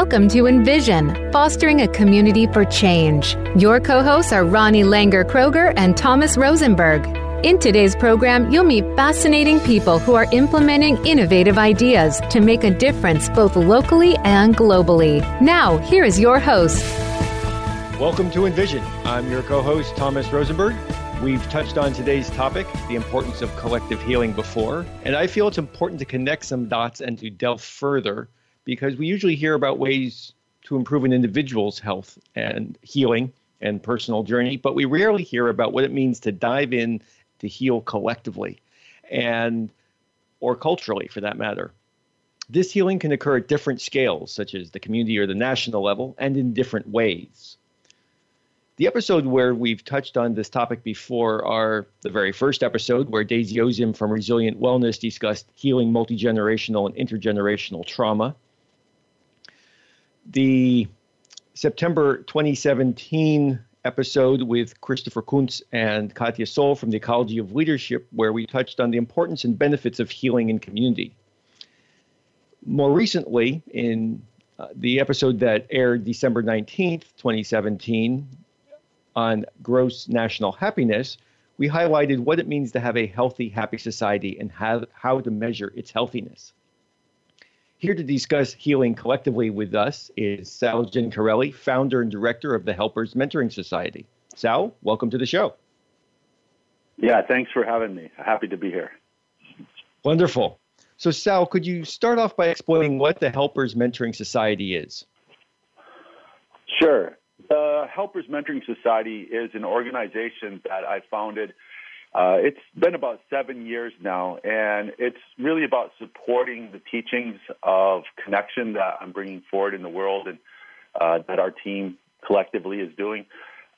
Welcome to Envision, fostering a community for change. Your co hosts are Ronnie Langer Kroger and Thomas Rosenberg. In today's program, you'll meet fascinating people who are implementing innovative ideas to make a difference both locally and globally. Now, here is your host. Welcome to Envision. I'm your co host, Thomas Rosenberg. We've touched on today's topic, the importance of collective healing before, and I feel it's important to connect some dots and to delve further because we usually hear about ways to improve an individual's health and healing and personal journey, but we rarely hear about what it means to dive in to heal collectively and or culturally for that matter. This healing can occur at different scales, such as the community or the national level, and in different ways. The episode where we've touched on this topic before are the very first episode where Daisy Ozim from Resilient Wellness discussed healing multi generational and intergenerational trauma the September 2017 episode with Christopher Kuntz and Katya Soul from the Ecology of Leadership, where we touched on the importance and benefits of healing in community. More recently, in uh, the episode that aired December 19th, 2017, on gross national happiness, we highlighted what it means to have a healthy, happy society and how, how to measure its healthiness. Here to discuss healing collectively with us is Sal Gencarelli, founder and director of the Helpers Mentoring Society. Sal, welcome to the show. Yeah, thanks for having me. Happy to be here. Wonderful. So, Sal, could you start off by explaining what the Helpers Mentoring Society is? Sure. The Helpers Mentoring Society is an organization that I founded uh, it's been about seven years now, and it's really about supporting the teachings of connection that I'm bringing forward in the world and uh, that our team collectively is doing.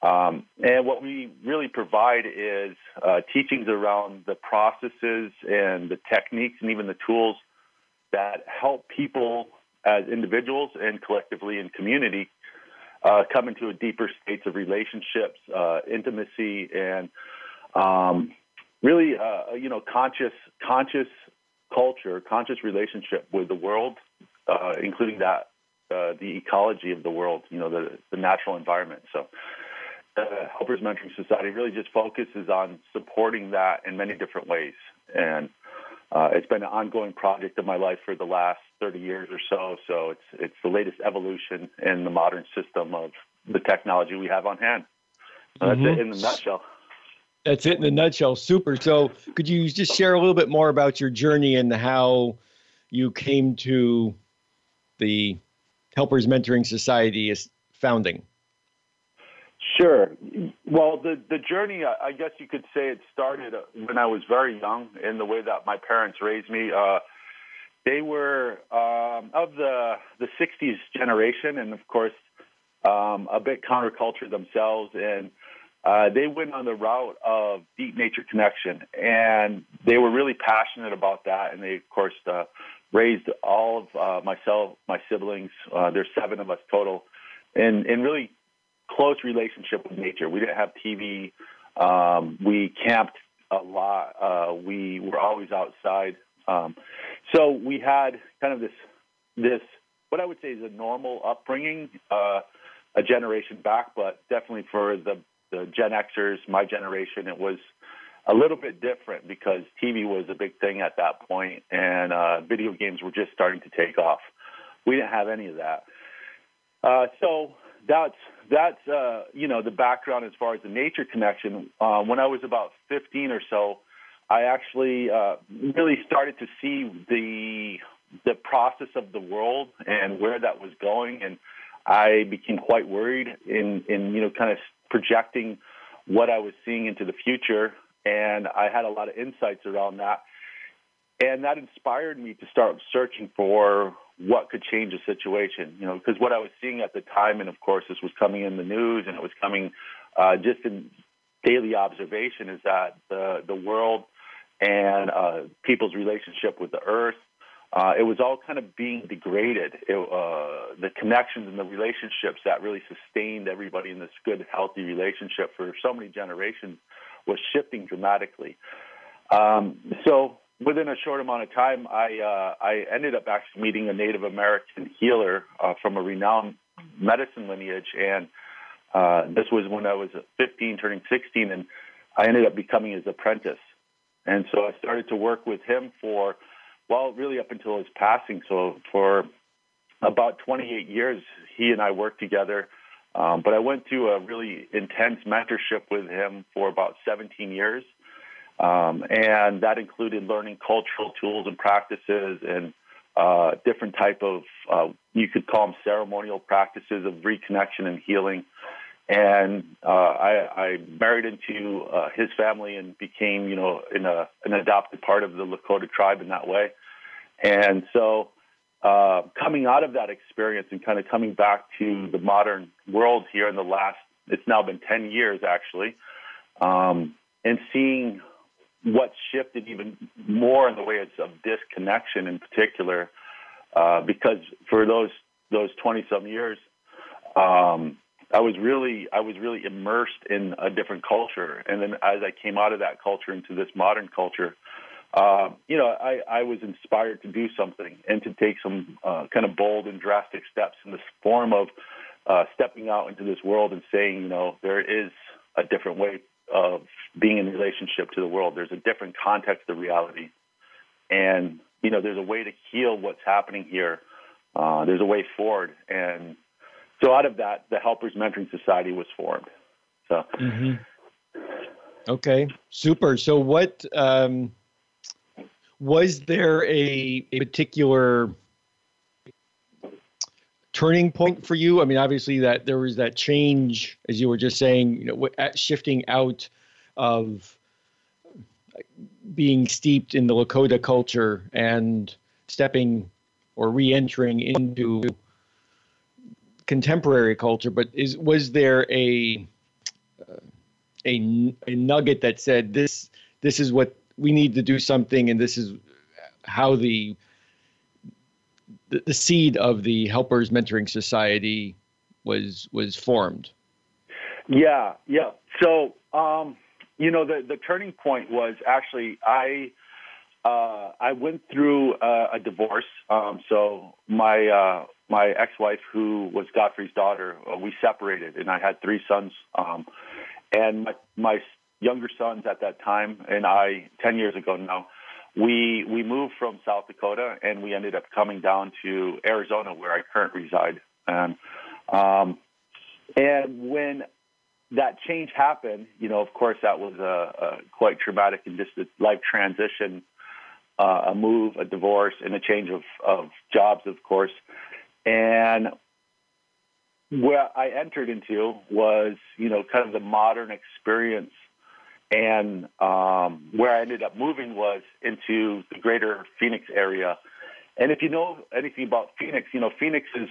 Um, and what we really provide is uh, teachings around the processes and the techniques and even the tools that help people as individuals and collectively in community uh, come into a deeper states of relationships, uh, intimacy, and um, really, uh, you know, conscious, conscious culture, conscious relationship with the world, uh, including that uh, the ecology of the world, you know, the, the natural environment. So, the Helpers Mentoring Society really just focuses on supporting that in many different ways, and uh, it's been an ongoing project of my life for the last 30 years or so. So it's it's the latest evolution in the modern system of the technology we have on hand. mm-hmm. That's it in a nutshell. That's it in a nutshell. Super. So, could you just share a little bit more about your journey and how you came to the Helpers Mentoring Society founding? Sure. Well, the the journey, I guess you could say, it started when I was very young. In the way that my parents raised me, uh, they were um, of the the '60s generation, and of course, um, a bit counterculture themselves, and uh, they went on the route of deep nature connection, and they were really passionate about that. And they, of course, uh, raised all of uh, myself, my siblings. Uh, there's seven of us total, in in really close relationship with nature. We didn't have TV. Um, we camped a lot. Uh, we were always outside. Um, so we had kind of this this what I would say is a normal upbringing. Uh, a generation back, but definitely for the the Gen Xers, my generation, it was a little bit different because TV was a big thing at that point, and uh, video games were just starting to take off. We didn't have any of that. Uh, so that's that's uh, you know the background as far as the nature connection. Uh, when I was about 15 or so, I actually uh, really started to see the the process of the world and where that was going, and I became quite worried in in you know kind of projecting what I was seeing into the future. And I had a lot of insights around that. And that inspired me to start searching for what could change the situation, you know, because what I was seeing at the time, and of course, this was coming in the news and it was coming uh, just in daily observation, is that the, the world and uh, people's relationship with the earth uh, it was all kind of being degraded. It, uh, the connections and the relationships that really sustained everybody in this good, healthy relationship for so many generations was shifting dramatically. Um, so within a short amount of time, I uh, I ended up actually meeting a Native American healer uh, from a renowned medicine lineage, and uh, this was when I was 15, turning 16, and I ended up becoming his apprentice. And so I started to work with him for, well, really up until his passing. So for about 28 years, he and I worked together. Um, but I went through a really intense mentorship with him for about 17 years. Um, and that included learning cultural tools and practices and uh, different type of, uh, you could call them ceremonial practices of reconnection and healing. And uh, I, I, married into uh, his family and became, you know, in a, an adopted part of the Lakota tribe in that way. And so, uh, coming out of that experience and kind of coming back to the modern world here in the last, it's now been 10 years actually, um, and seeing what shifted even more in the way of disconnection in particular, uh, because for those those twenty some years, um, I was really I was really immersed in a different culture, and then as I came out of that culture into this modern culture, uh, you know, I, I was inspired to do something and to take some uh, kind of bold and drastic steps in this form of uh, stepping out into this world and saying, you know, there is a different way of being in relationship to the world. There's a different context of reality, and you know there's a way to heal what's happening here. Uh, there's a way forward, and so out of that, the Helpers Mentoring Society was formed. So. Mm-hmm. Okay, super. So, what um, was there a, a particular turning point for you? I mean, obviously that there was that change, as you were just saying, you know, shifting out of being steeped in the Lakota culture and stepping or re-entering into contemporary culture. But is was there a uh, a, a nugget that said this this is what we need to do something, and this is how the the, the seed of the Helpers Mentoring Society was was formed. Yeah, yeah. So, um, you know, the the turning point was actually I uh, I went through uh, a divorce. Um, so my uh, my ex-wife, who was Godfrey's daughter, uh, we separated, and I had three sons. Um, and my my younger sons at that time, and I ten years ago now, we we moved from South Dakota and we ended up coming down to Arizona where I currently reside. And um, and when that change happened, you know, of course, that was a, a quite traumatic and just a life transition, uh, a move, a divorce, and a change of, of jobs, of course. And where I entered into was, you know, kind of the modern experience and um, where I ended up moving was into the greater Phoenix area. And if you know anything about Phoenix, you know Phoenix is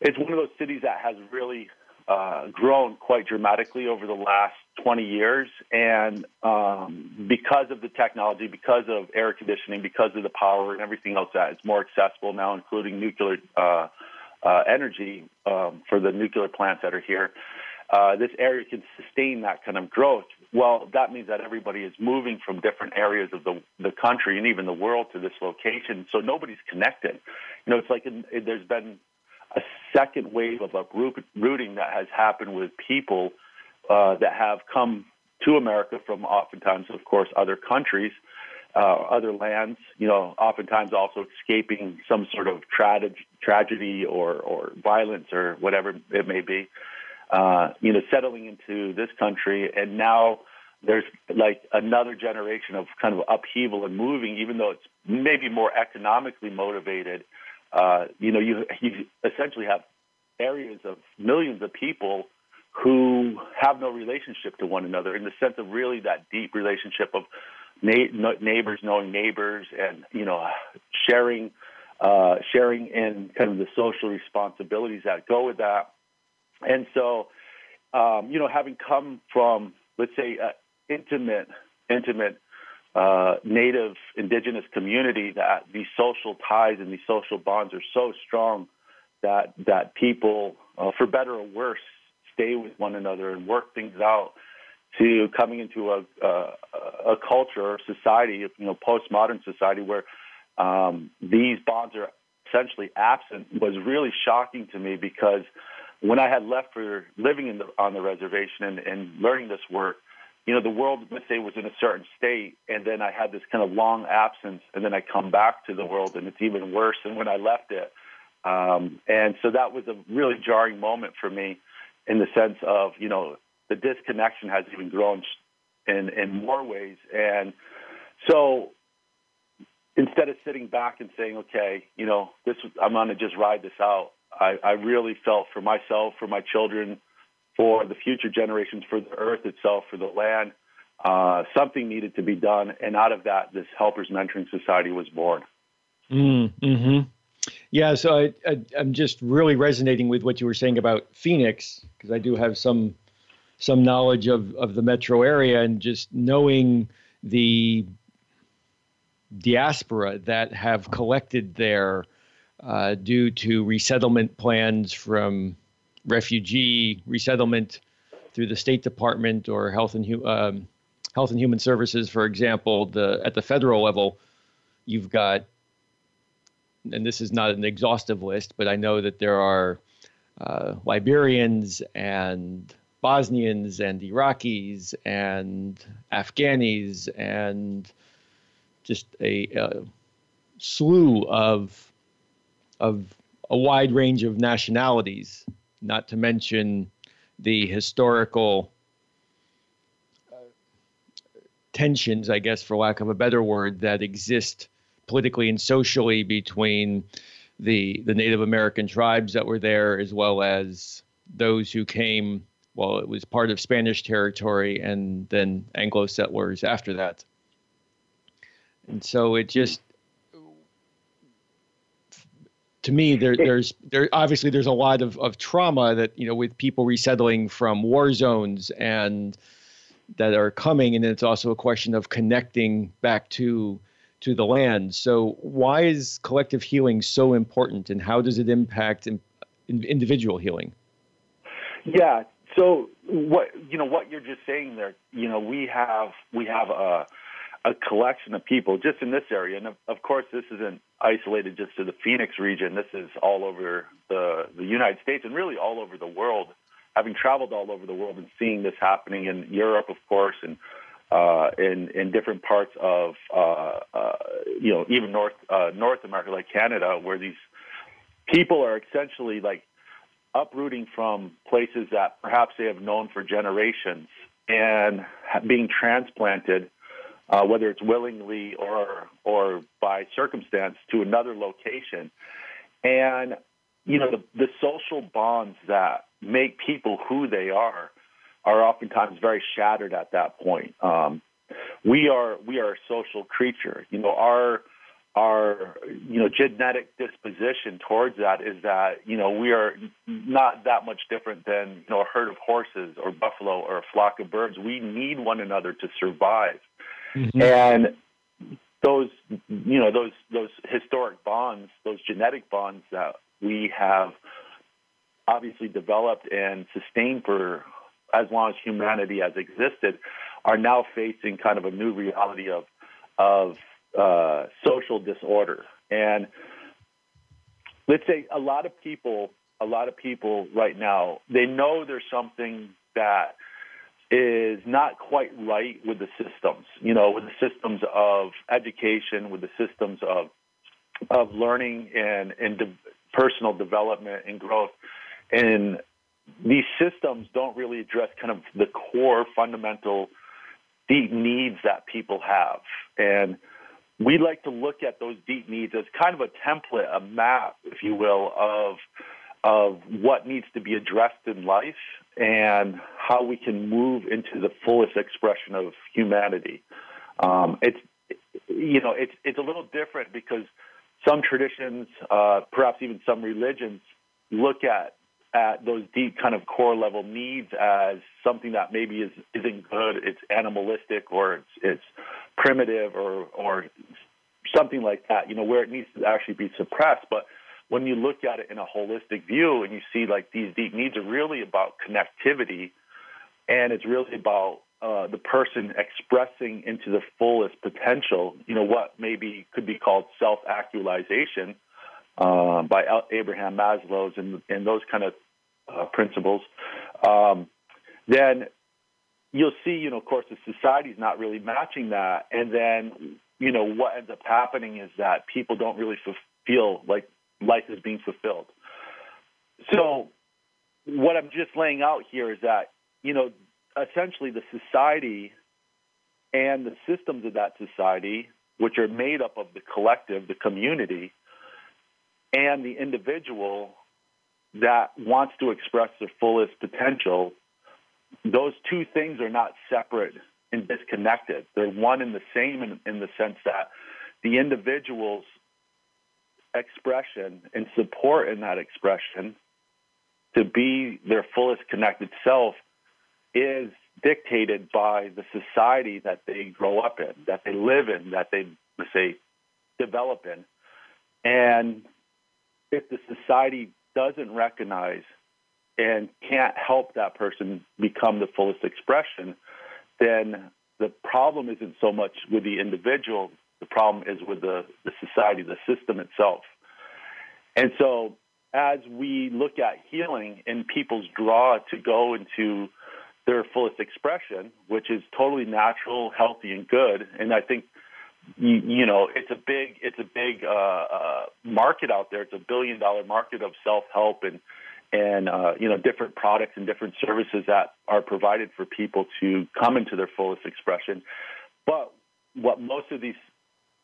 it's one of those cities that has really uh, grown quite dramatically over the last 20 years. And um, because of the technology, because of air conditioning, because of the power and everything else that it's more accessible now, including nuclear uh, uh, energy um, for the nuclear plants that are here. Uh, this area can sustain that kind of growth. Well, that means that everybody is moving from different areas of the the country and even the world to this location. So nobody's connected. You know, it's like in, there's been second wave of uprooting that has happened with people uh, that have come to America from oftentimes, of course, other countries, uh, other lands. You know, oftentimes also escaping some sort of tra- tragedy or or violence or whatever it may be uh, you know, settling into this country, and now there's like another generation of kind of upheaval and moving, even though it's maybe more economically motivated. Uh, you know, you you essentially have areas of millions of people who have no relationship to one another in the sense of really that deep relationship of na- neighbors knowing neighbors and you know sharing uh, sharing in kind of the social responsibilities that go with that. And so, um, you know, having come from, let's say, uh, intimate, intimate uh, native indigenous community, that these social ties and these social bonds are so strong that that people, uh, for better or worse, stay with one another and work things out to coming into a, a, a culture or society, you know, postmodern society where um, these bonds are essentially absent was really shocking to me because when I had left for living in the, on the reservation and, and learning this work, you know, the world, let's say, was in a certain state, and then I had this kind of long absence, and then I come back to the world, and it's even worse than when I left it. Um, and so that was a really jarring moment for me in the sense of, you know, the disconnection has even grown in, in more ways. And so instead of sitting back and saying, okay, you know, this I'm going to just ride this out, I, I really felt for myself, for my children, for the future generations, for the earth itself, for the land. Uh, something needed to be done, and out of that, this Helpers Mentoring Society was born. Mm, hmm Yeah, so I, I, I'm just really resonating with what you were saying about Phoenix because I do have some some knowledge of of the metro area and just knowing the diaspora that have collected there uh, due to resettlement plans from refugee resettlement through the State Department or Health and um, Health and Human Services, for example, the at the federal level, you've got, and this is not an exhaustive list, but I know that there are uh, Liberians and Bosnians and Iraqis and Afghanis and just a, a slew of of a wide range of nationalities not to mention the historical uh, tensions, I guess, for lack of a better word, that exist politically and socially between the the Native American tribes that were there, as well as those who came. Well, it was part of Spanish territory, and then Anglo settlers after that. And so it just to me, there, there's there obviously there's a lot of, of trauma that you know with people resettling from war zones and that are coming, and then it's also a question of connecting back to to the land. So why is collective healing so important, and how does it impact in, in individual healing? Yeah. So what you know what you're just saying there. You know we have we have a a collection of people just in this area. And of, of, course, this isn't isolated just to the Phoenix region. This is all over the, the United States and really all over the world. Having traveled all over the world and seeing this happening in Europe, of course, and uh, in in different parts of uh, uh, you know even North uh, North America, like Canada, where these people are essentially like uprooting from places that perhaps they have known for generations and being transplanted uh, whether it's willingly or or by circumstance, to another location. And you know, the, the social bonds that make people who they are are oftentimes very shattered at that point. Um, we are we are a social creature. You know, our our you know genetic disposition towards that is that you know we are not that much different than you know a herd of horses or buffalo or a flock of birds. We need one another to survive. Mm-hmm. And those, you know, those those historic bonds, those genetic bonds that we have obviously developed and sustained for as long as humanity has existed, are now facing kind of a new reality of of uh, social disorder. And let's say a lot of people, a lot of people right now, they know there's something that is not quite right with the systems, you know, with the systems of education, with the systems of of learning and and de- personal development and growth. And these systems don't really address kind of the core fundamental deep needs that people have. And we like to look at those deep needs as kind of a template, a map, if you will, of of what needs to be addressed in life and how we can move into the fullest expression of humanity. Um, it's you know it's it's a little different because some traditions, uh, perhaps even some religions, look at at those deep kind of core level needs as something that maybe is isn't good. It's animalistic or it's it's primitive or or something like that. You know where it needs to actually be suppressed, but when you look at it in a holistic view and you see like these deep needs are really about connectivity and it's really about uh, the person expressing into the fullest potential, you know, what maybe could be called self actualization uh, by Abraham Maslow's and, and those kind of uh, principles, um, then you'll see, you know, of course, the society's not really matching that. And then, you know, what ends up happening is that people don't really feel like life is being fulfilled. So, what I'm just laying out here is that, you know, essentially the society and the systems of that society, which are made up of the collective, the community, and the individual that wants to express their fullest potential, those two things are not separate and disconnected. They're one and the same in, in the sense that the individual's expression and support in that expression to be their fullest connected self is dictated by the society that they grow up in, that they live in, that they, say, develop in. And if the society doesn't recognize and can't help that person become the fullest expression, then the problem isn't so much with the individual, the problem is with the, the society, the system itself. And so, as we look at healing and people's draw to go into their fullest expression, which is totally natural, healthy, and good, and I think you, know it's a big it's a big uh, uh, market out there. It's a billion dollar market of self help and and uh, you know different products and different services that are provided for people to come into their fullest expression. But what most of these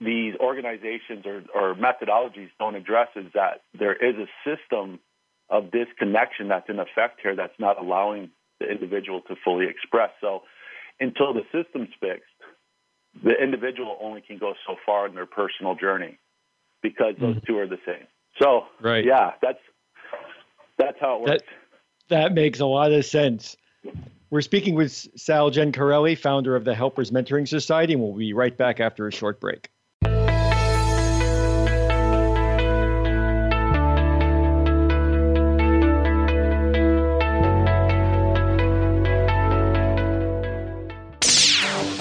these organizations or, or methodologies don't address is that there is a system of disconnection that's in effect here that's not allowing the individual to fully express. So until the system's fixed, the individual only can go so far in their personal journey because those mm. two are the same. So right. yeah, that's that's how it works. That, that makes a lot of sense. We're speaking with Sal Gencarelli, founder of the Helpers Mentoring Society, and we'll be right back after a short break.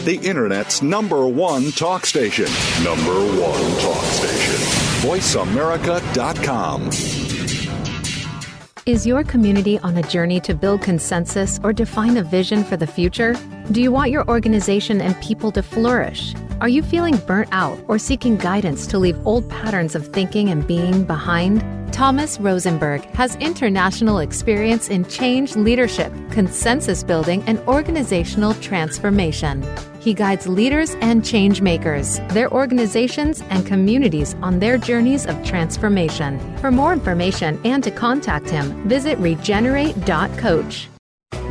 The Internet's number one talk station. Number one talk station. VoiceAmerica.com. Is your community on a journey to build consensus or define a vision for the future? Do you want your organization and people to flourish? Are you feeling burnt out or seeking guidance to leave old patterns of thinking and being behind? Thomas Rosenberg has international experience in change leadership, consensus building, and organizational transformation. He guides leaders and change makers, their organizations, and communities on their journeys of transformation. For more information and to contact him, visit regenerate.coach.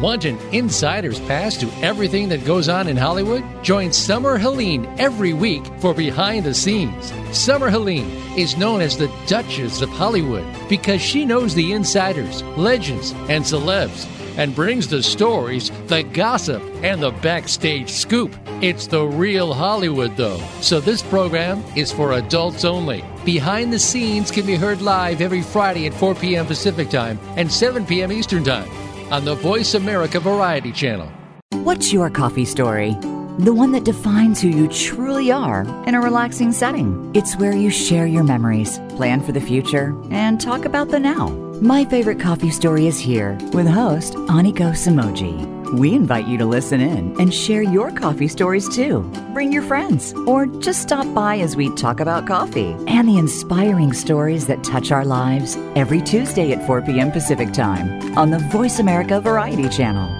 Want an insider's pass to everything that goes on in Hollywood? Join Summer Helene every week for Behind the Scenes. Summer Helene is known as the Duchess of Hollywood because she knows the insiders, legends, and celebs and brings the stories, the gossip, and the backstage scoop. It's the real Hollywood, though. So this program is for adults only. Behind the Scenes can be heard live every Friday at 4 p.m. Pacific Time and 7 p.m. Eastern Time on the Voice America Variety Channel. What's your coffee story? The one that defines who you truly are in a relaxing setting. It's where you share your memories, plan for the future, and talk about the now. My favorite coffee story is here with host Aniko Samoji. We invite you to listen in and share your coffee stories too. Bring your friends or just stop by as we talk about coffee and the inspiring stories that touch our lives every Tuesday at 4 p.m. Pacific Time on the Voice America Variety Channel.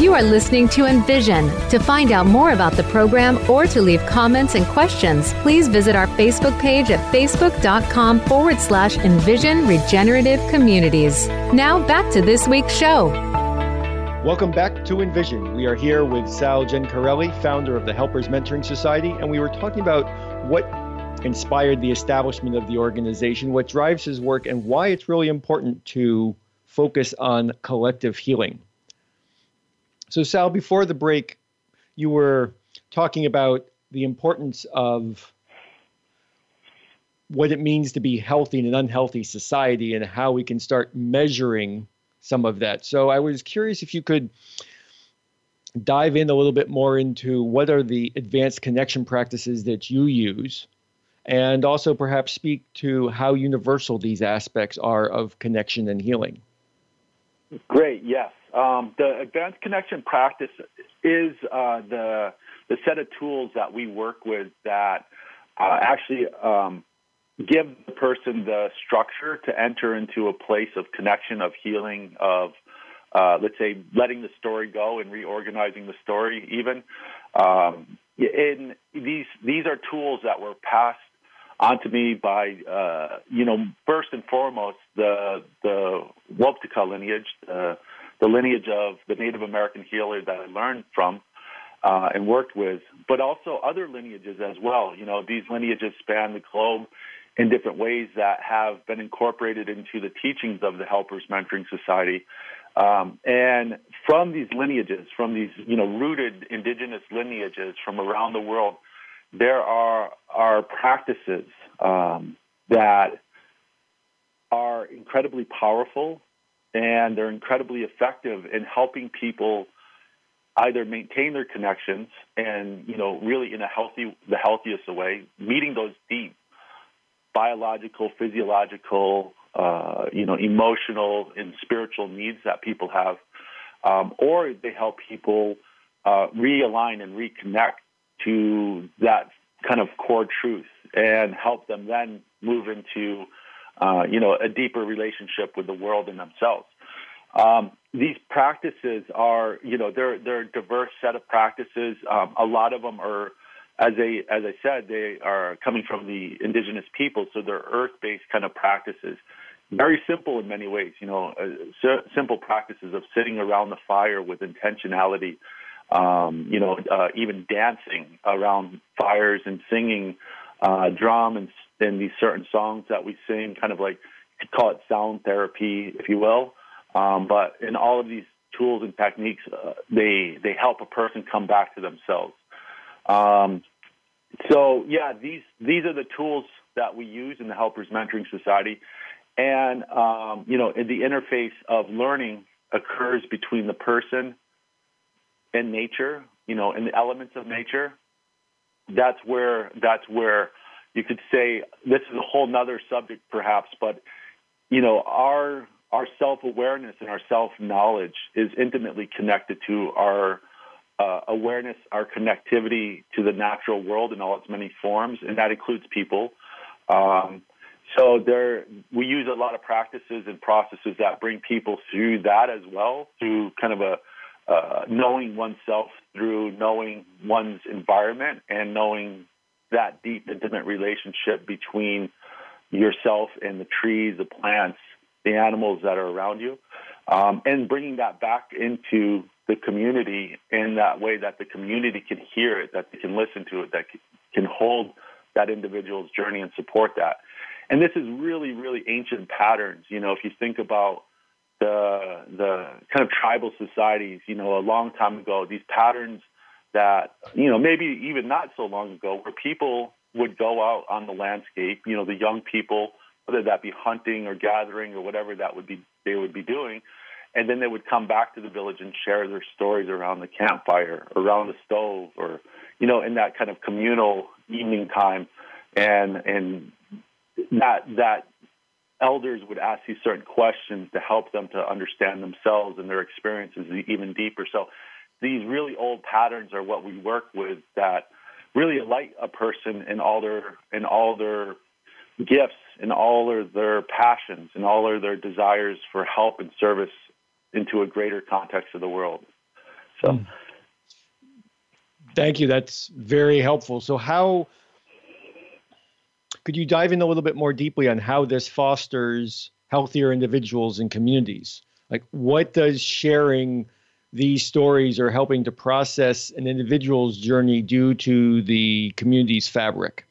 You are listening to Envision. To find out more about the program or to leave comments and questions, please visit our Facebook page at facebook.com forward slash Envision Regenerative Communities. Now back to this week's show. Welcome back to Envision. We are here with Sal Gencarelli, founder of the Helpers Mentoring Society, and we were talking about what inspired the establishment of the organization, what drives his work, and why it's really important to focus on collective healing. So, Sal, before the break, you were talking about the importance of what it means to be healthy in an unhealthy society and how we can start measuring some of that. So, I was curious if you could dive in a little bit more into what are the advanced connection practices that you use and also perhaps speak to how universal these aspects are of connection and healing. Great, yes. Um, the advanced connection practice is uh, the the set of tools that we work with that uh, actually um, give the person the structure to enter into a place of connection, of healing, of uh, let's say letting the story go and reorganizing the story. Even um, in these these are tools that were passed onto me by uh, you know first and foremost the the Waptika lineage. The lineage of the Native American healer that I learned from uh, and worked with, but also other lineages as well. You know, these lineages span the globe in different ways that have been incorporated into the teachings of the Helpers Mentoring Society. Um, and from these lineages, from these you know rooted indigenous lineages from around the world, there are are practices um, that are incredibly powerful and they're incredibly effective in helping people either maintain their connections and you know really in a healthy the healthiest way meeting those deep biological physiological uh, you know emotional and spiritual needs that people have um, or they help people uh, realign and reconnect to that kind of core truth and help them then move into uh, you know, a deeper relationship with the world and themselves. Um, these practices are, you know, they're they're a diverse set of practices. Um, a lot of them are, as they as I said, they are coming from the indigenous people, so they're earth-based kind of practices. Very simple in many ways, you know, uh, simple practices of sitting around the fire with intentionality, um, you know, uh, even dancing around fires and singing uh, drum and in these certain songs that we sing, kind of like you could call it sound therapy, if you will. Um, but in all of these tools and techniques, uh, they they help a person come back to themselves. Um, so yeah, these these are the tools that we use in the Helpers Mentoring Society, and um, you know, the interface of learning occurs between the person and nature. You know, and the elements of nature. That's where that's where you could say this is a whole nother subject perhaps, but you know, our our self awareness and our self knowledge is intimately connected to our uh, awareness, our connectivity to the natural world in all its many forms, and that includes people. Um, so there, we use a lot of practices and processes that bring people through that as well, through kind of a uh, knowing oneself through knowing one's environment and knowing that deep, intimate relationship between yourself and the trees, the plants, the animals that are around you, um, and bringing that back into the community in that way that the community can hear it, that they can listen to it, that can hold that individual's journey and support that. And this is really, really ancient patterns. You know, if you think about the the kind of tribal societies, you know, a long time ago, these patterns that, you know, maybe even not so long ago, where people would go out on the landscape, you know, the young people, whether that be hunting or gathering or whatever that would be they would be doing, and then they would come back to the village and share their stories around the campfire, around the stove, or you know, in that kind of communal evening time, and and that that elders would ask these certain questions to help them to understand themselves and their experiences even deeper. So these really old patterns are what we work with that really light a person in all their in all their gifts and all of their passions and all of their desires for help and service into a greater context of the world. So. Mm. Thank you. That's very helpful. So, how could you dive in a little bit more deeply on how this fosters healthier individuals and communities? Like, what does sharing these stories or helping to process an individual's journey do to the community's fabric?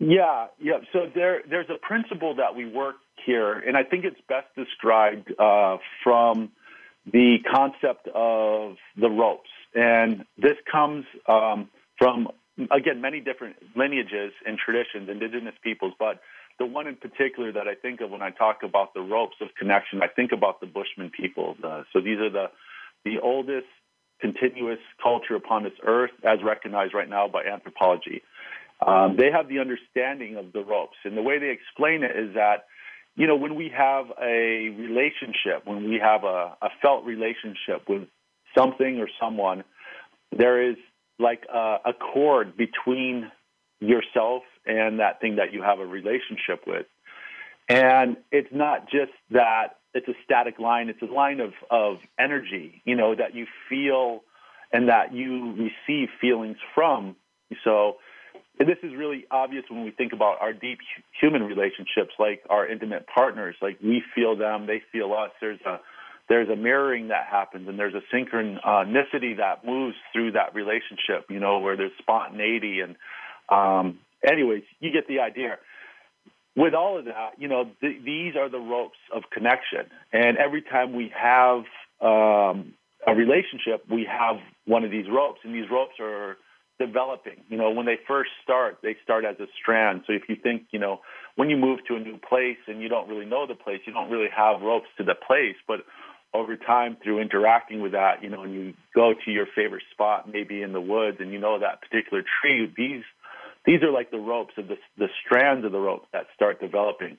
Yeah, yeah. So there, there's a principle that we work here, and I think it's best described uh, from the concept of the ropes. And this comes um, from, again, many different lineages and traditions, indigenous peoples, but the one in particular that I think of when I talk about the ropes of connection, I think about the Bushman people. The, so these are the the oldest continuous culture upon this earth, as recognized right now by anthropology. Um, they have the understanding of the ropes, and the way they explain it is that, you know, when we have a relationship, when we have a, a felt relationship with something or someone, there is like uh, a, a cord between yourself and that thing that you have a relationship with. And it's not just that it's a static line, it's a line of, of energy, you know, that you feel and that you receive feelings from. So this is really obvious when we think about our deep human relationships, like our intimate partners. Like we feel them, they feel us. There's a there's a mirroring that happens, and there's a synchronicity that moves through that relationship. You know, where there's spontaneity and um, anyways, you get the idea. With all of that, you know, th- these are the ropes of connection. And every time we have um, a relationship, we have one of these ropes, and these ropes are developing. You know, when they first start, they start as a strand. So if you think, you know, when you move to a new place and you don't really know the place, you don't really have ropes to the place, but over time through interacting with that, you know, and you go to your favorite spot, maybe in the woods, and you know that particular tree, these these are like the ropes of the, the strands of the rope that start developing.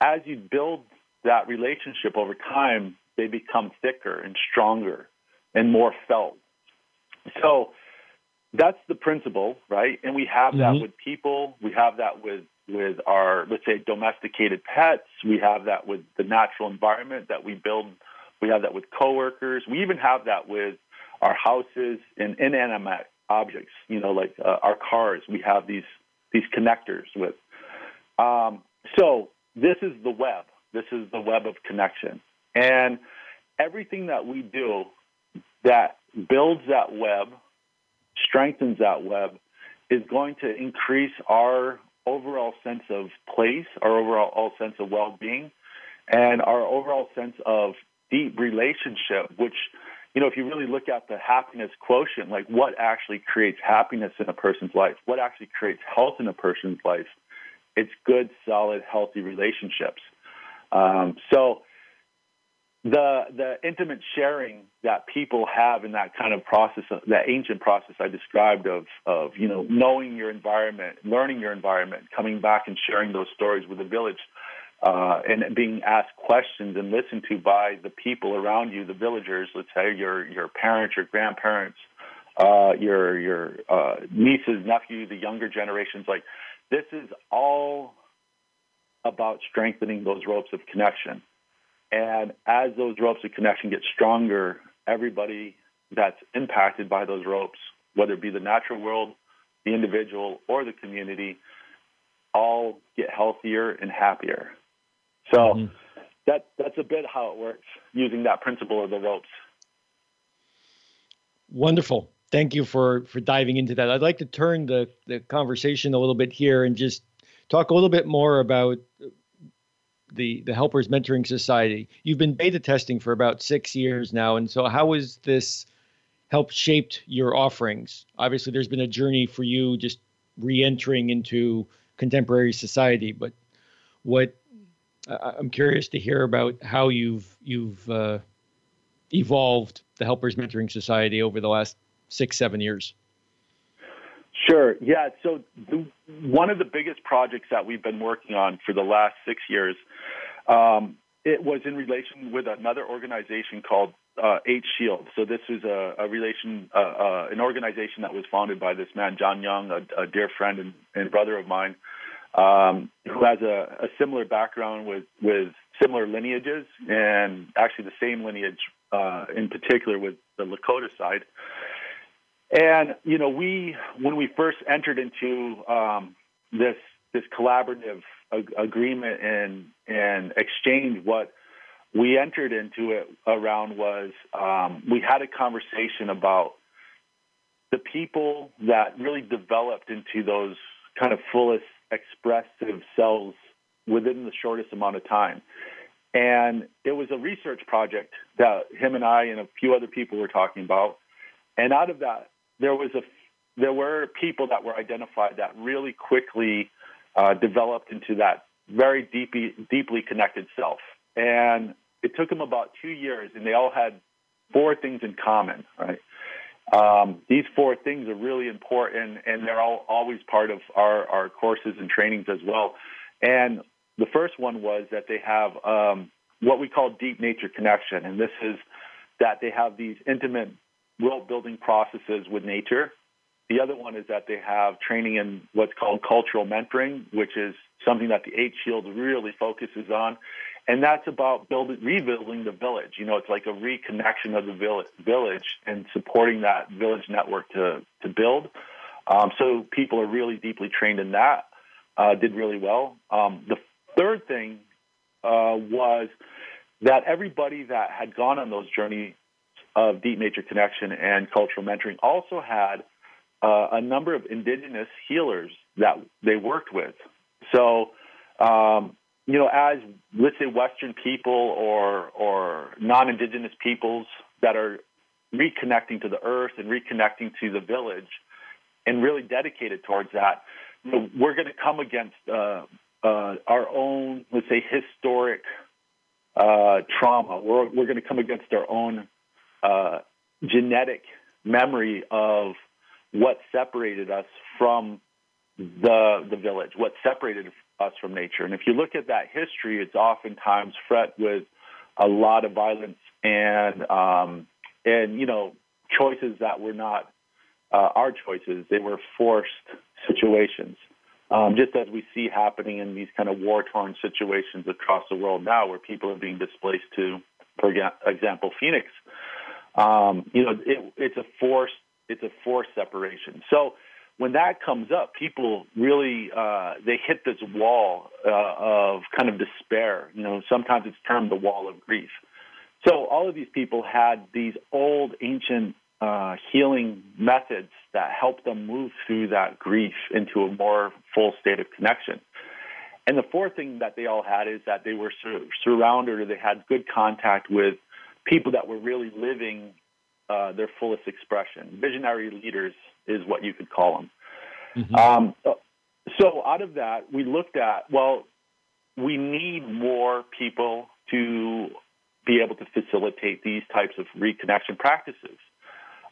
As you build that relationship over time, they become thicker and stronger and more felt. So that's the principle, right? And we have mm-hmm. that with people. We have that with with our let's say domesticated pets. We have that with the natural environment that we build. We have that with coworkers. We even have that with our houses and inanimate objects. You know, like uh, our cars, we have these these connectors with. Um, so this is the web. This is the web of connection, and everything that we do that builds that web, strengthens that web, is going to increase our overall sense of place, our overall sense of well-being, and our overall sense of deep relationship, which you know, if you really look at the happiness quotient, like what actually creates happiness in a person's life, what actually creates health in a person's life, it's good, solid, healthy relationships. Um, so the the intimate sharing that people have in that kind of process, that ancient process I described of of you know knowing your environment, learning your environment, coming back and sharing those stories with the village uh, and being asked questions and listened to by the people around you, the villagers, let's say your your parents, your grandparents, uh, your your uh, nieces, nephews, the younger generations. Like this is all about strengthening those ropes of connection. And as those ropes of connection get stronger, everybody that's impacted by those ropes, whether it be the natural world, the individual, or the community, all get healthier and happier. So mm-hmm. that that's a bit how it works using that principle of the ropes. Wonderful. Thank you for for diving into that. I'd like to turn the the conversation a little bit here and just talk a little bit more about the the Helpers Mentoring Society. You've been beta testing for about six years now, and so how has this helped shaped your offerings? Obviously, there's been a journey for you just re-entering into contemporary society, but what I'm curious to hear about how you've you've uh, evolved the Helpers Mentoring Society over the last six seven years. Sure. Yeah. So the, one of the biggest projects that we've been working on for the last six years, um, it was in relation with another organization called uh, 8 Shield. So this is a, a relation, uh, uh, an organization that was founded by this man John Young, a, a dear friend and, and brother of mine um, who has a, a, similar background with, with similar lineages and actually the same lineage uh, in particular with the Lakota side. And you know, we when we first entered into um, this this collaborative ag- agreement and and exchange, what we entered into it around was um, we had a conversation about the people that really developed into those kind of fullest expressive selves within the shortest amount of time. And it was a research project that him and I and a few other people were talking about. And out of that, there was a there were people that were identified that really quickly uh, developed into that very deeply deeply connected self. And it took them about two years, and they all had four things in common. Right. Um, these four things are really important, and they're all always part of our our courses and trainings as well. And the first one was that they have um, what we call deep nature connection, and this is that they have these intimate world building processes with nature. The other one is that they have training in what's called cultural mentoring, which is something that the 8 Shields really focuses on. And that's about building, rebuilding the village. You know, it's like a reconnection of the village and supporting that village network to, to build. Um, so people are really deeply trained in that, uh, did really well. Um, the third thing uh, was that everybody that had gone on those journeys of deep nature connection and cultural mentoring also had uh, a number of indigenous healers that they worked with. So, um, you know, as let's say Western people or or non-indigenous peoples that are reconnecting to the earth and reconnecting to the village, and really dedicated towards that, we're going to come against uh, uh, our own, let's say, historic uh, trauma. We're, we're going to come against our own uh, genetic memory of what separated us from the the village, what separated us from nature. And if you look at that history, it's oftentimes fraught with a lot of violence and um, and you know choices that were not uh, our choices; they were forced situations um, just as we see happening in these kind of war torn situations across the world now, where people are being displaced to, for example, Phoenix. Um, you know, it, it's a forced it's a forced separation. So when that comes up, people really uh, they hit this wall uh, of kind of despair. You know, sometimes it's termed the wall of grief. So all of these people had these old ancient uh, healing methods that helped them move through that grief into a more full state of connection. And the fourth thing that they all had is that they were sur- surrounded or they had good contact with people that were really living uh, their fullest expression. Visionary leaders is what you could call them. Mm-hmm. Um, so out of that, we looked at well, we need more people to be able to facilitate these types of reconnection practices.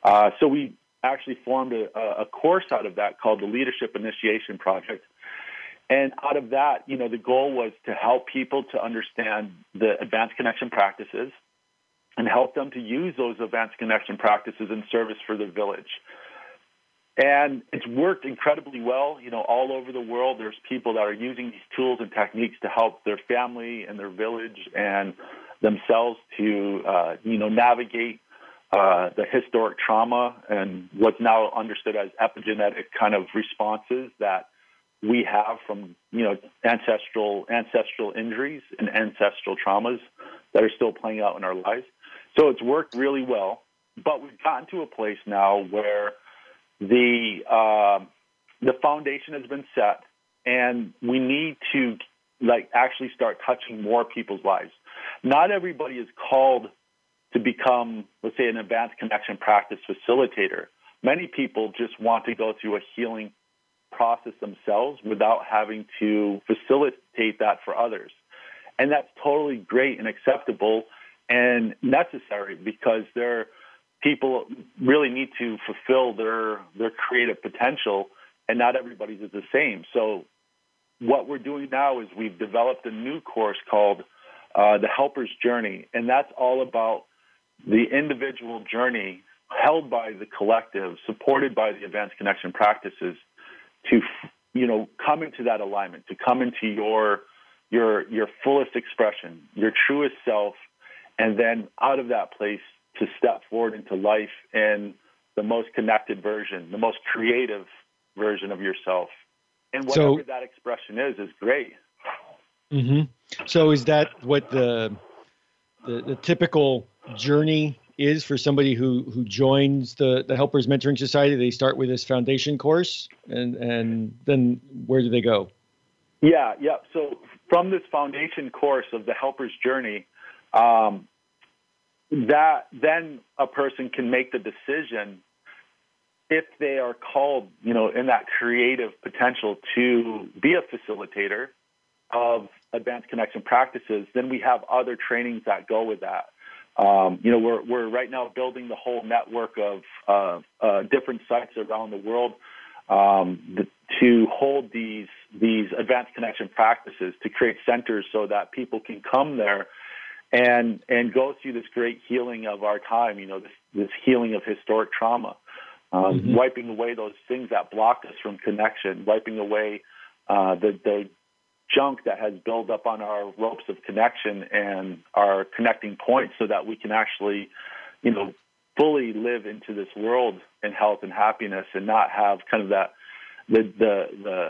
Uh, so we actually formed a, a course out of that called the Leadership Initiation Project. And out of that, you know, the goal was to help people to understand the advanced connection practices and help them to use those advanced connection practices in service for their village. And it's worked incredibly well. You know, all over the world, there's people that are using these tools and techniques to help their family and their village and themselves to, uh, you know, navigate uh, the historic trauma and what's now understood as epigenetic kind of responses that we have from you know ancestral ancestral injuries and ancestral traumas that are still playing out in our lives. So it's worked really well, but we've gotten to a place now where the uh, the foundation has been set, and we need to like actually start touching more people's lives. Not everybody is called to become, let's say, an advanced connection practice facilitator. Many people just want to go through a healing process themselves without having to facilitate that for others. And that's totally great and acceptable and necessary because there people really need to fulfill their their creative potential and not everybody's is the same. So what we're doing now is we've developed a new course called uh, the Helper's Journey, and that's all about the individual journey held by the collective, supported by the advanced connection practices, to you know come into that alignment, to come into your your your fullest expression, your truest self, and then out of that place to step forward into life in the most connected version, the most creative version of yourself. And whatever so, that expression is, is great. Mm-hmm. So is that what the, the, the typical journey is for somebody who who joins the the Helpers Mentoring Society? They start with this foundation course, and and then where do they go? Yeah, yeah. So from this foundation course of the Helper's Journey, um, that then a person can make the decision if they are called, you know, in that creative potential to be a facilitator of advanced connection practices, then we have other trainings that go with that. Um, you know, we're we're right now building the whole network of uh, uh, different sites around the world um, to hold these these advanced connection practices to create centers so that people can come there and and go through this great healing of our time. You know, this this healing of historic trauma, um, mm-hmm. wiping away those things that block us from connection, wiping away uh, the the junk that has built up on our ropes of connection and our connecting points, so that we can actually, you know, fully live into this world in health and happiness, and not have kind of that the the the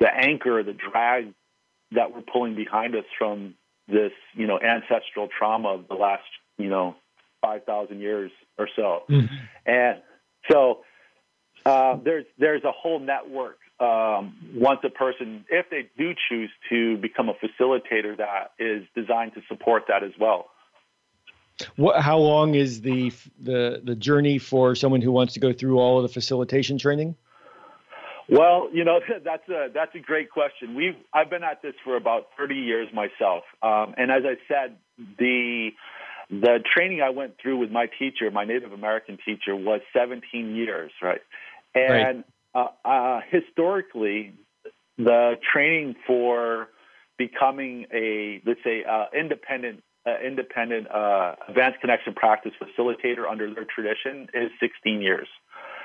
the anchor, the drag that we're pulling behind us from this, you know, ancestral trauma of the last, you know, 5,000 years or so. Mm-hmm. And so uh, there's there's a whole network. Um, once a person, if they do choose to become a facilitator, that is designed to support that as well. What? How long is the the the journey for someone who wants to go through all of the facilitation training? Well, you know that's a that's a great question. We've I've been at this for about 30 years myself, um, and as I said, the the training I went through with my teacher, my Native American teacher, was 17 years, right? And right. Uh, uh, historically, the training for becoming a let's say uh, independent uh, independent uh, advanced connection practice facilitator under their tradition is 16 years.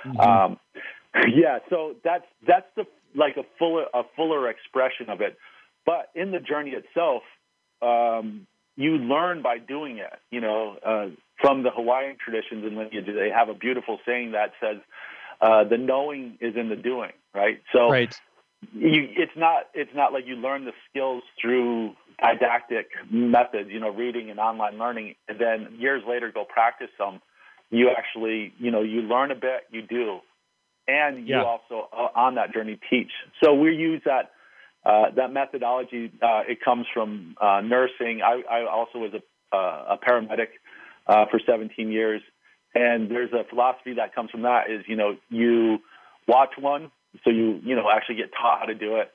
Mm-hmm. Um, yeah, so that's that's the like a fuller a fuller expression of it. But in the journey itself, um, you learn by doing it. You know, uh, from the Hawaiian traditions and lineage, they have a beautiful saying that says, uh, "The knowing is in the doing." Right. So, right. You, it's not it's not like you learn the skills through didactic methods, you know, reading and online learning, and then years later go practice them. You actually, you know, you learn a bit, you do, and you yeah. also uh, on that journey teach. So we use that uh, that methodology. Uh, it comes from uh, nursing. I, I, also was a, uh, a paramedic uh, for 17 years, and there's a philosophy that comes from that. Is you know you watch one, so you you know actually get taught how to do it.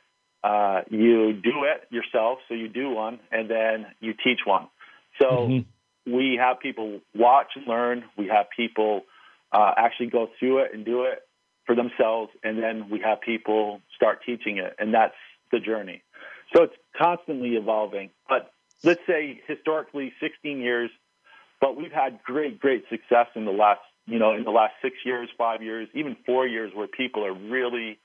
you do it yourself, so you do one, and then you teach one. So mm-hmm. we have people watch and learn. We have people actually go through it and do it for themselves, and then we have people start teaching it, and that's the journey. So it's constantly evolving. But let's say historically 16 years, but we've had great, great success in the last, you know, in the last six years, five years, even four years, where people are really,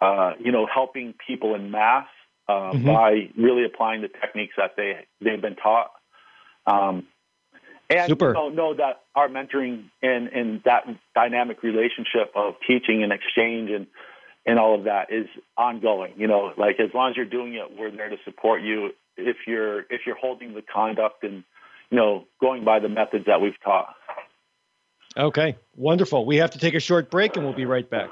uh, you know, helping people in mass uh, mm-hmm. by really applying the techniques that they they've been taught. Um, and Super. You know, know that our mentoring and, and that dynamic relationship of teaching and exchange and and all of that is ongoing. You know, like as long as you're doing it, we're there to support you. If you're if you're holding the conduct and you know going by the methods that we've taught. Okay, wonderful. We have to take a short break, and we'll be right back.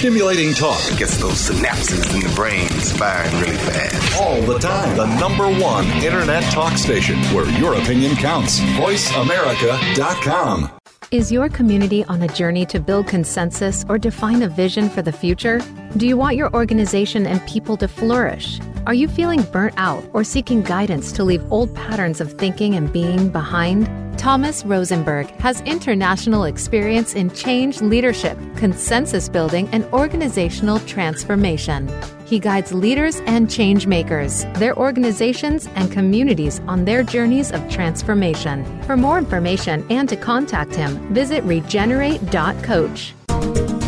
Stimulating talk. It gets those synapses in the brain firing really fast. All the time. The number one internet talk station where your opinion counts. VoiceAmerica.com. Is your community on a journey to build consensus or define a vision for the future? Do you want your organization and people to flourish? Are you feeling burnt out or seeking guidance to leave old patterns of thinking and being behind? Thomas Rosenberg has international experience in change leadership, consensus building, and organizational transformation. He guides leaders and change makers, their organizations, and communities on their journeys of transformation. For more information and to contact him, visit regenerate.coach.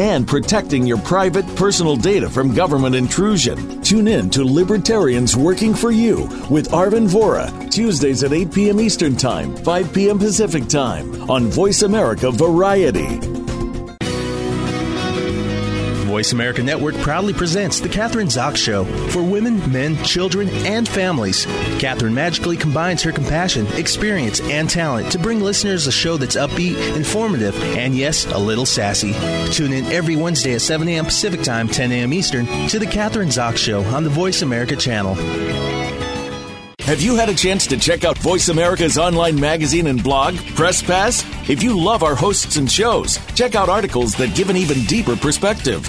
and protecting your private personal data from government intrusion. Tune in to Libertarians Working for You with Arvin Vohra, Tuesdays at 8 p.m. Eastern Time, 5 p.m. Pacific Time on Voice America Variety. Voice America Network proudly presents The Kathryn Zox Show for women, men, children, and families. Kathryn magically combines her compassion, experience, and talent to bring listeners a show that's upbeat, informative, and yes, a little sassy. Tune in every Wednesday at 7 a.m. Pacific Time, 10 a.m. Eastern to The Kathryn Zox Show on the Voice America channel. Have you had a chance to check out Voice America's online magazine and blog, Press Pass? If you love our hosts and shows, check out articles that give an even deeper perspective,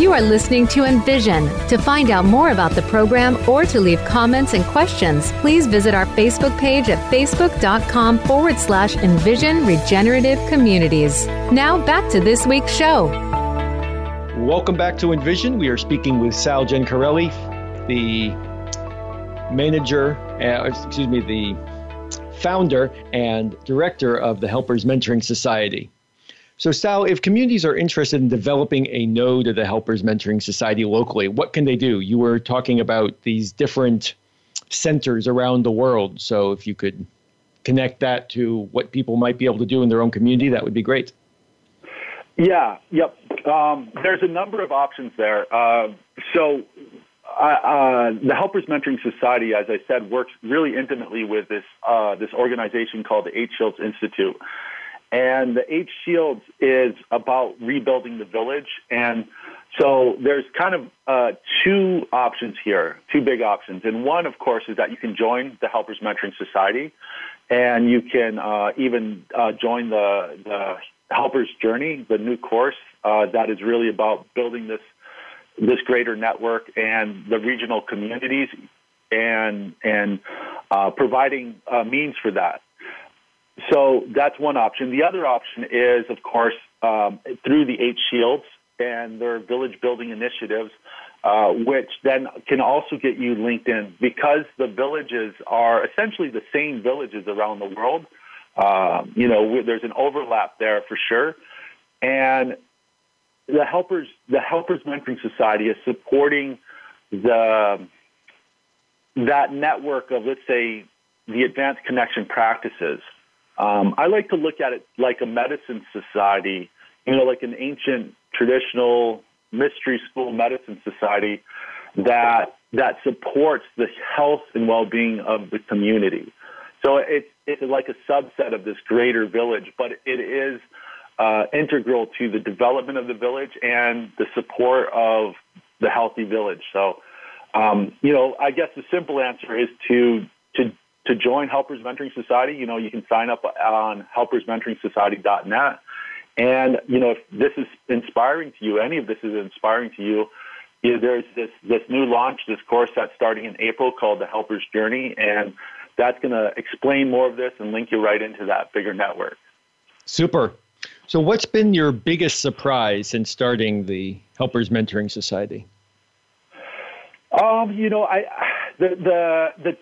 You are listening to Envision. To find out more about the program or to leave comments and questions, please visit our Facebook page at facebook.com forward slash Envision Regenerative Communities. Now back to this week's show. Welcome back to Envision. We are speaking with Sal Gencarelli, the manager, uh, excuse me, the founder and director of the Helpers Mentoring Society. So, Sal, if communities are interested in developing a node of the Helpers Mentoring Society locally, what can they do? You were talking about these different centers around the world. So, if you could connect that to what people might be able to do in their own community, that would be great. Yeah, yep. Um, there's a number of options there. Uh, so, uh, the Helpers Mentoring Society, as I said, works really intimately with this uh, this organization called the 8 Shields Institute. And the 8 Shields is about rebuilding the village. And so there's kind of uh, two options here, two big options. And one, of course, is that you can join the Helpers Mentoring Society, and you can uh, even uh, join the, the Helpers Journey, the new course uh, that is really about building this this greater network and the regional communities, and and uh, providing uh, means for that. So that's one option. The other option is, of course, um, through the 8 Shields and their village building initiatives, uh, which then can also get you linked in because the villages are essentially the same villages around the world. Uh, you know, there's an overlap there for sure, and the helpers, the Helpers Mentoring Society, is supporting the that network of, let's say, the advanced connection practices um, I like to look at it like a medicine society, you know, like an ancient traditional mystery school medicine society that that supports the health and well-being of the community. So it's it's like a subset of this greater village, but it is uh, integral to the development of the village and the support of the healthy village. So, um, you know, I guess the simple answer is to to to join Helpers Mentoring Society, you know, you can sign up on helpersmentoringsociety.net. And, you know, if this is inspiring to you, any of this is inspiring to you, you know, there's this, this new launch, this course that's starting in April called the Helpers Journey. And that's going to explain more of this and link you right into that bigger network. Super. So, what's been your biggest surprise in starting the Helpers Mentoring Society? Um, you know, I the the the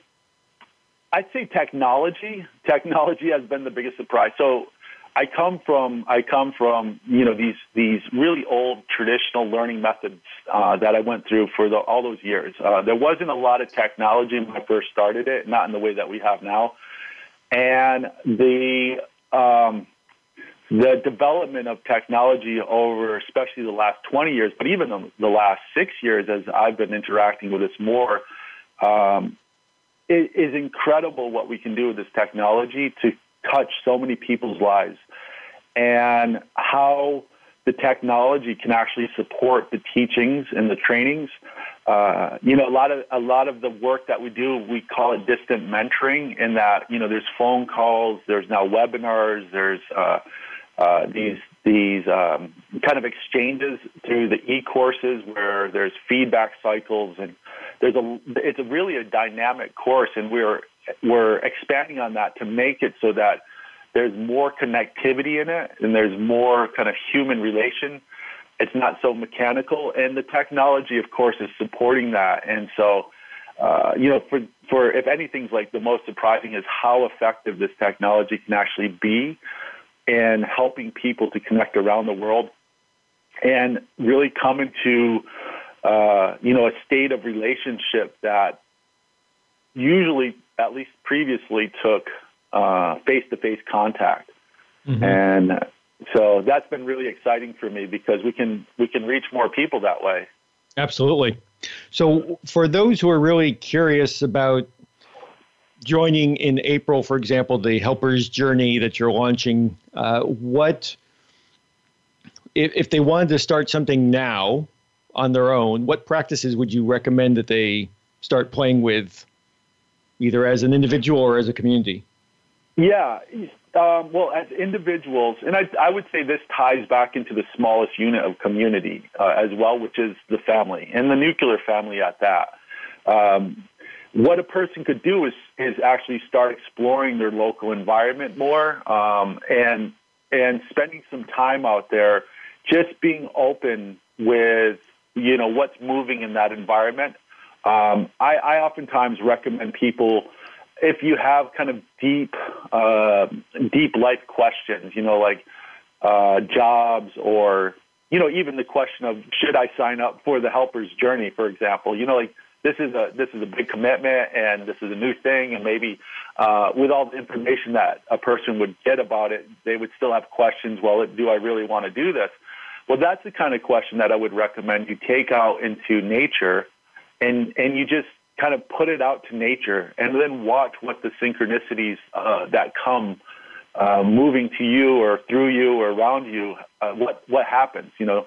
I'd say technology. Technology has been the biggest surprise. So, I come from I come from you know these these really old traditional learning methods uh, that I went through for the, all those years. Uh, there wasn't a lot of technology when I first started it, not in the way that we have now, and the um, the development of technology over especially the last 20 years, but even the, the last six years as I've been interacting with this more, um, it is incredible what we can do with this technology to touch so many people's lives and how the technology can actually support the teachings and the trainings. Uh, you know, a lot of a lot of the work that we do, we call it distant mentoring. In that, you know, there's phone calls, there's now webinars, there's uh, uh, these these um, kind of exchanges through the e-courses where there's feedback cycles and there's a it's a really a dynamic course and we're we're expanding on that to make it so that there's more connectivity in it and there's more kind of human relation. It's not so mechanical and the technology of course is supporting that. And so uh, you know for for if anything's like the most surprising is how effective this technology can actually be in helping people to connect around the world and really come into uh, you know a state of relationship that usually at least previously took face to face contact. Mm-hmm. and so that's been really exciting for me because we can we can reach more people that way. Absolutely. So for those who are really curious about joining in April, for example, the Helpers Journey that you're launching, uh, what if, if they wanted to start something now on their own, what practices would you recommend that they start playing with, either as an individual or as a community? Yeah, um, well, as individuals, and I, I, would say this ties back into the smallest unit of community uh, as well, which is the family and the nuclear family at that. Um, what a person could do is is actually start exploring their local environment more um, and and spending some time out there, just being open with you know what's moving in that environment. Um, I, I oftentimes recommend people if you have kind of deep uh, deep life questions, you know, like uh, jobs or you know even the question of should I sign up for the helper's journey, for example, you know, like this is a this is a big commitment and this is a new thing and maybe uh, with all the information that a person would get about it they would still have questions well do i really want to do this well that's the kind of question that i would recommend you take out into nature and and you just kind of put it out to nature and then watch what the synchronicities uh, that come uh, moving to you or through you or around you uh, what what happens you know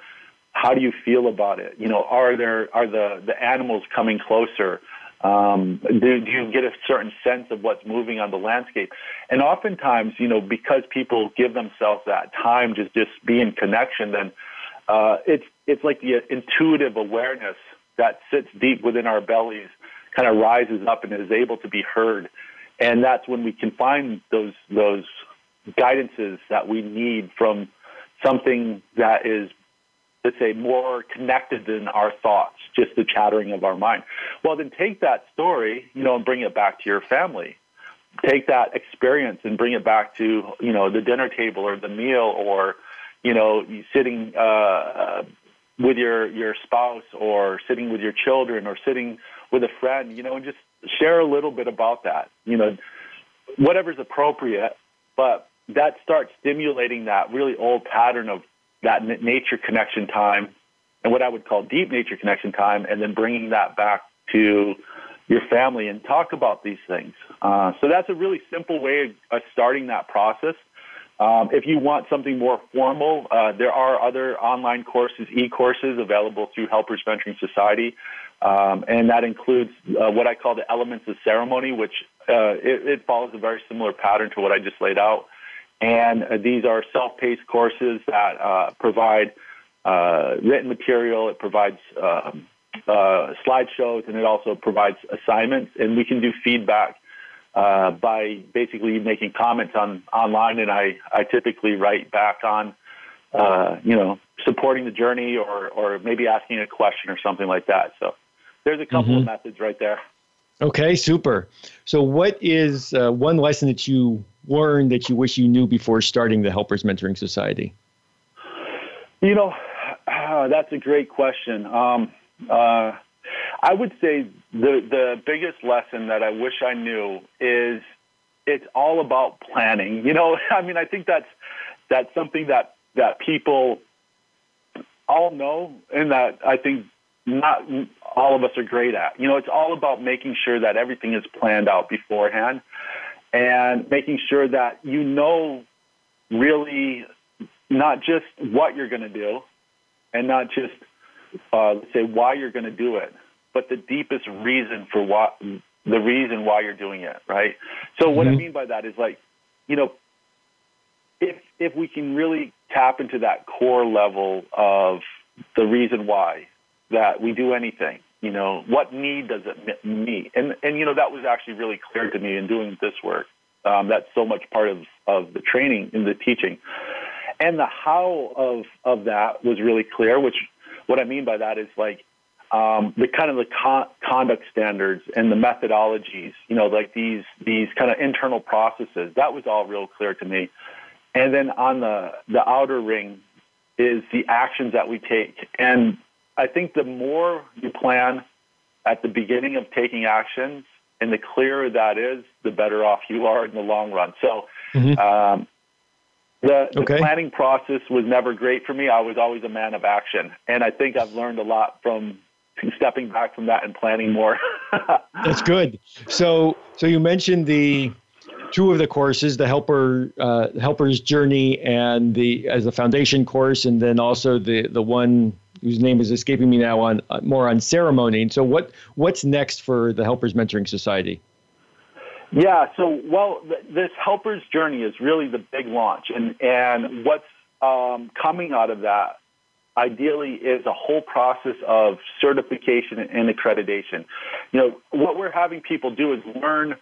how do you feel about it? You know, are there are the the animals coming closer? Um, do, do you get a certain sense of what's moving on the landscape? And oftentimes, you know, because people give themselves that time to just be in connection, then uh, it's it's like the intuitive awareness that sits deep within our bellies, kind of rises up and is able to be heard, and that's when we can find those those guidances that we need from something that is let's say, more connected than our thoughts, just the chattering of our mind. Well, then take that story, you know, and bring it back to your family. Take that experience and bring it back to, you know, the dinner table or the meal or, you know, sitting uh, with your, your spouse or sitting with your children or sitting with a friend, you know, and just share a little bit about that, you know, whatever's appropriate, but that starts stimulating that really old pattern of that nature connection time and what I would call deep nature connection time, and then bringing that back to your family and talk about these things. Uh, so that's a really simple way of starting that process. Um, if you want something more formal, uh, there are other online courses, e-courses available through Helpers Mentoring Society, um, and that includes uh, what I call the elements of ceremony, which uh, it, it, follows a very similar pattern to what I just laid out. And uh, these are self-paced courses that uh, provide uh, written material. It provides um, slideshows, and it also provides assignments. And we can do feedback uh, by basically making comments on online. And I, I typically write back on uh, you know, supporting the journey or, or maybe asking a question or something like that. So there's a couple mm-hmm. of methods right there. Okay, super. So, what is uh, one lesson that you learned that you wish you knew before starting the Helpers Mentoring Society? You know, uh, that's a great question. Um, uh, I would say the the biggest lesson that I wish I knew is it's all about planning. You know, I mean, I think that's that's something that that people all know, and that I think not all of us are great at. You know, it's all about making sure that everything is planned out beforehand, and making sure that you know really not just what you're going to do, and not just uh, say why you're going to do it, but the deepest reason for what the reason why you're doing it, right? So mm-hmm. what I mm-hmm. mean by that is like, you know, if if we can really tap into that core level of the reason why that we do anything, you know, what need does it meet? And and you know that was actually really clear to me in doing this work. Um, that's so much part of of the training in the teaching, and the how of of that was really clear. Which what I mean by that is like um, the kind of the con- conduct standards and the methodologies, you know, like these these kind of internal processes. That was all real clear to me. And then on the the outer ring is the actions that we take. And I think the more you plan at the beginning of taking actions, and the clearer that is, the better off you are in the long run. So. Mm-hmm. Um, the, the okay. planning process was never great for me. I was always a man of action, and I think I've learned a lot from stepping back from that and planning more. That's good. So, so you mentioned the two of the courses, the helper uh, helper's journey and the as a foundation course, and then also the the one whose name is escaping me now on uh, more on ceremony. And so, what what's next for the Helpers Mentoring Society? Yeah, so well, th- this helper's journey is really the big launch, and and what's um, coming out of that ideally is a whole process of certification and accreditation. You know, what we're having people do is learn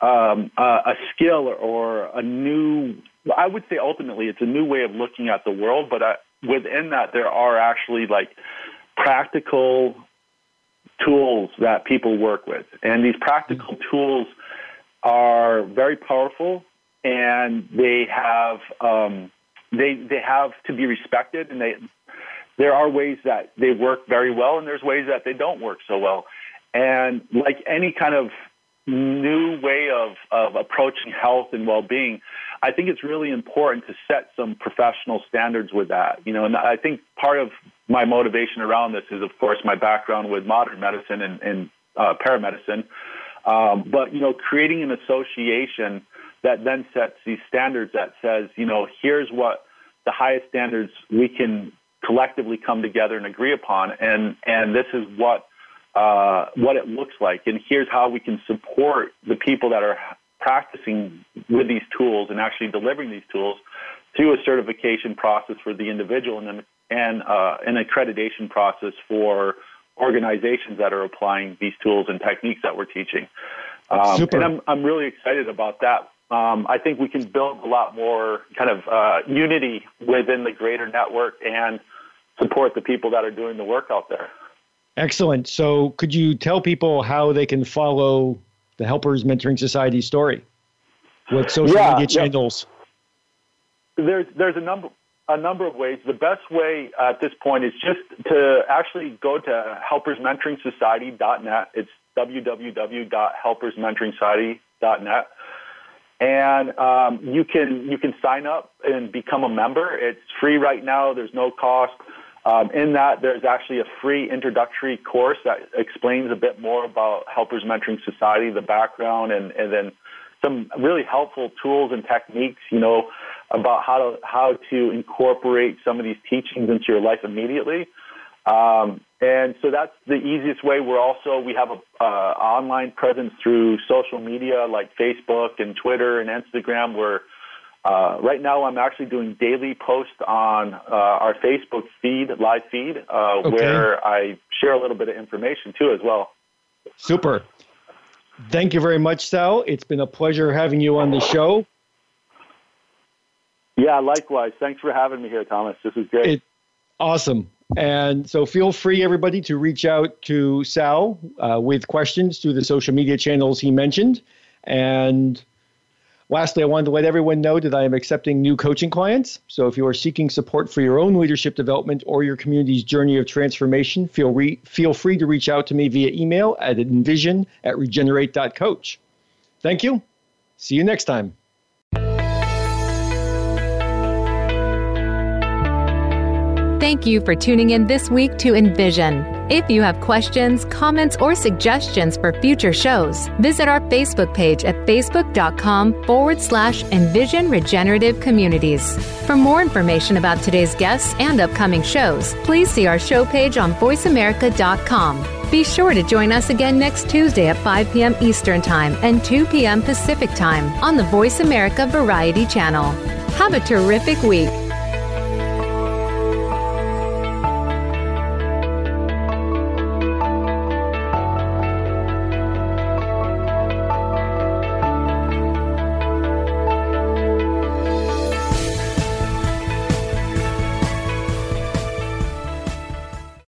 um, uh, a skill or a new, I would say ultimately it's a new way of looking at the world, but uh, within that there are actually like practical tools that people work with. And these practical tools are very powerful and they have, um, they, they have to be respected and they, there are ways that they work very well and there's ways that they don't work so well. And like any kind of new way of, of approaching health and well-being, I think it's really important to set some professional standards with that. You know, and I think part of my motivation around this is, of course, my background with modern medicine and, and uh, paramedicine. Um, but you know, creating an association that then sets these standards that says, you know, here's what the highest standards we can collectively come together and agree upon, and and this is what uh, what it looks like, and here's how we can support the people that are practicing with these tools and actually delivering these tools through a certification process for the individual and then and uh, an accreditation process for organizations that are applying these tools and techniques that we're teaching. Um, and I'm I'm really excited about that. Um, I think we can build a lot more kind of uh, unity within the greater network and support the people that are doing the work out there. Excellent. So, could you tell people how they can follow the Helpers Mentoring Society story? What social yeah, media channels? Yeah. There's there's a number a number of ways. The best way at this point is just to actually go to helpersmentoringsociety.net. It's www.helpersmentoringsociety.net. And um, you can you can sign up and become a member. It's free right now. There's no cost. Um, in that, there's actually a free introductory course that explains a bit more about Helpers Mentoring Society, the background, and, and then some really helpful tools and techniques, you know, about how to how to incorporate some of these teachings into your life immediately. Um, and so that's the easiest way. We're also we have a uh, online presence through social media like Facebook and Twitter and Instagram. Where uh, right now, I'm actually doing daily posts on uh, our Facebook feed, live feed, uh, okay. where I share a little bit of information too as well. Super. Thank you very much, Sal. It's been a pleasure having you on the show. Yeah, likewise. Thanks for having me here, Thomas. This is great. It, awesome. And so feel free, everybody, to reach out to Sal uh, with questions through the social media channels he mentioned. And lastly, I wanted to let everyone know that I am accepting new coaching clients. So if you are seeking support for your own leadership development or your community's journey of transformation, feel, re- feel free to reach out to me via email at envision at regenerate.coach. Thank you. See you next time. Thank you for tuning in this week to Envision. If you have questions, comments, or suggestions for future shows, visit our Facebook page at facebook.com forward slash Envision Regenerative Communities. For more information about today's guests and upcoming shows, please see our show page on voiceamerica.com. Be sure to join us again next Tuesday at 5 p.m. Eastern Time and 2 p.m. Pacific Time on the Voice America Variety Channel. Have a terrific week.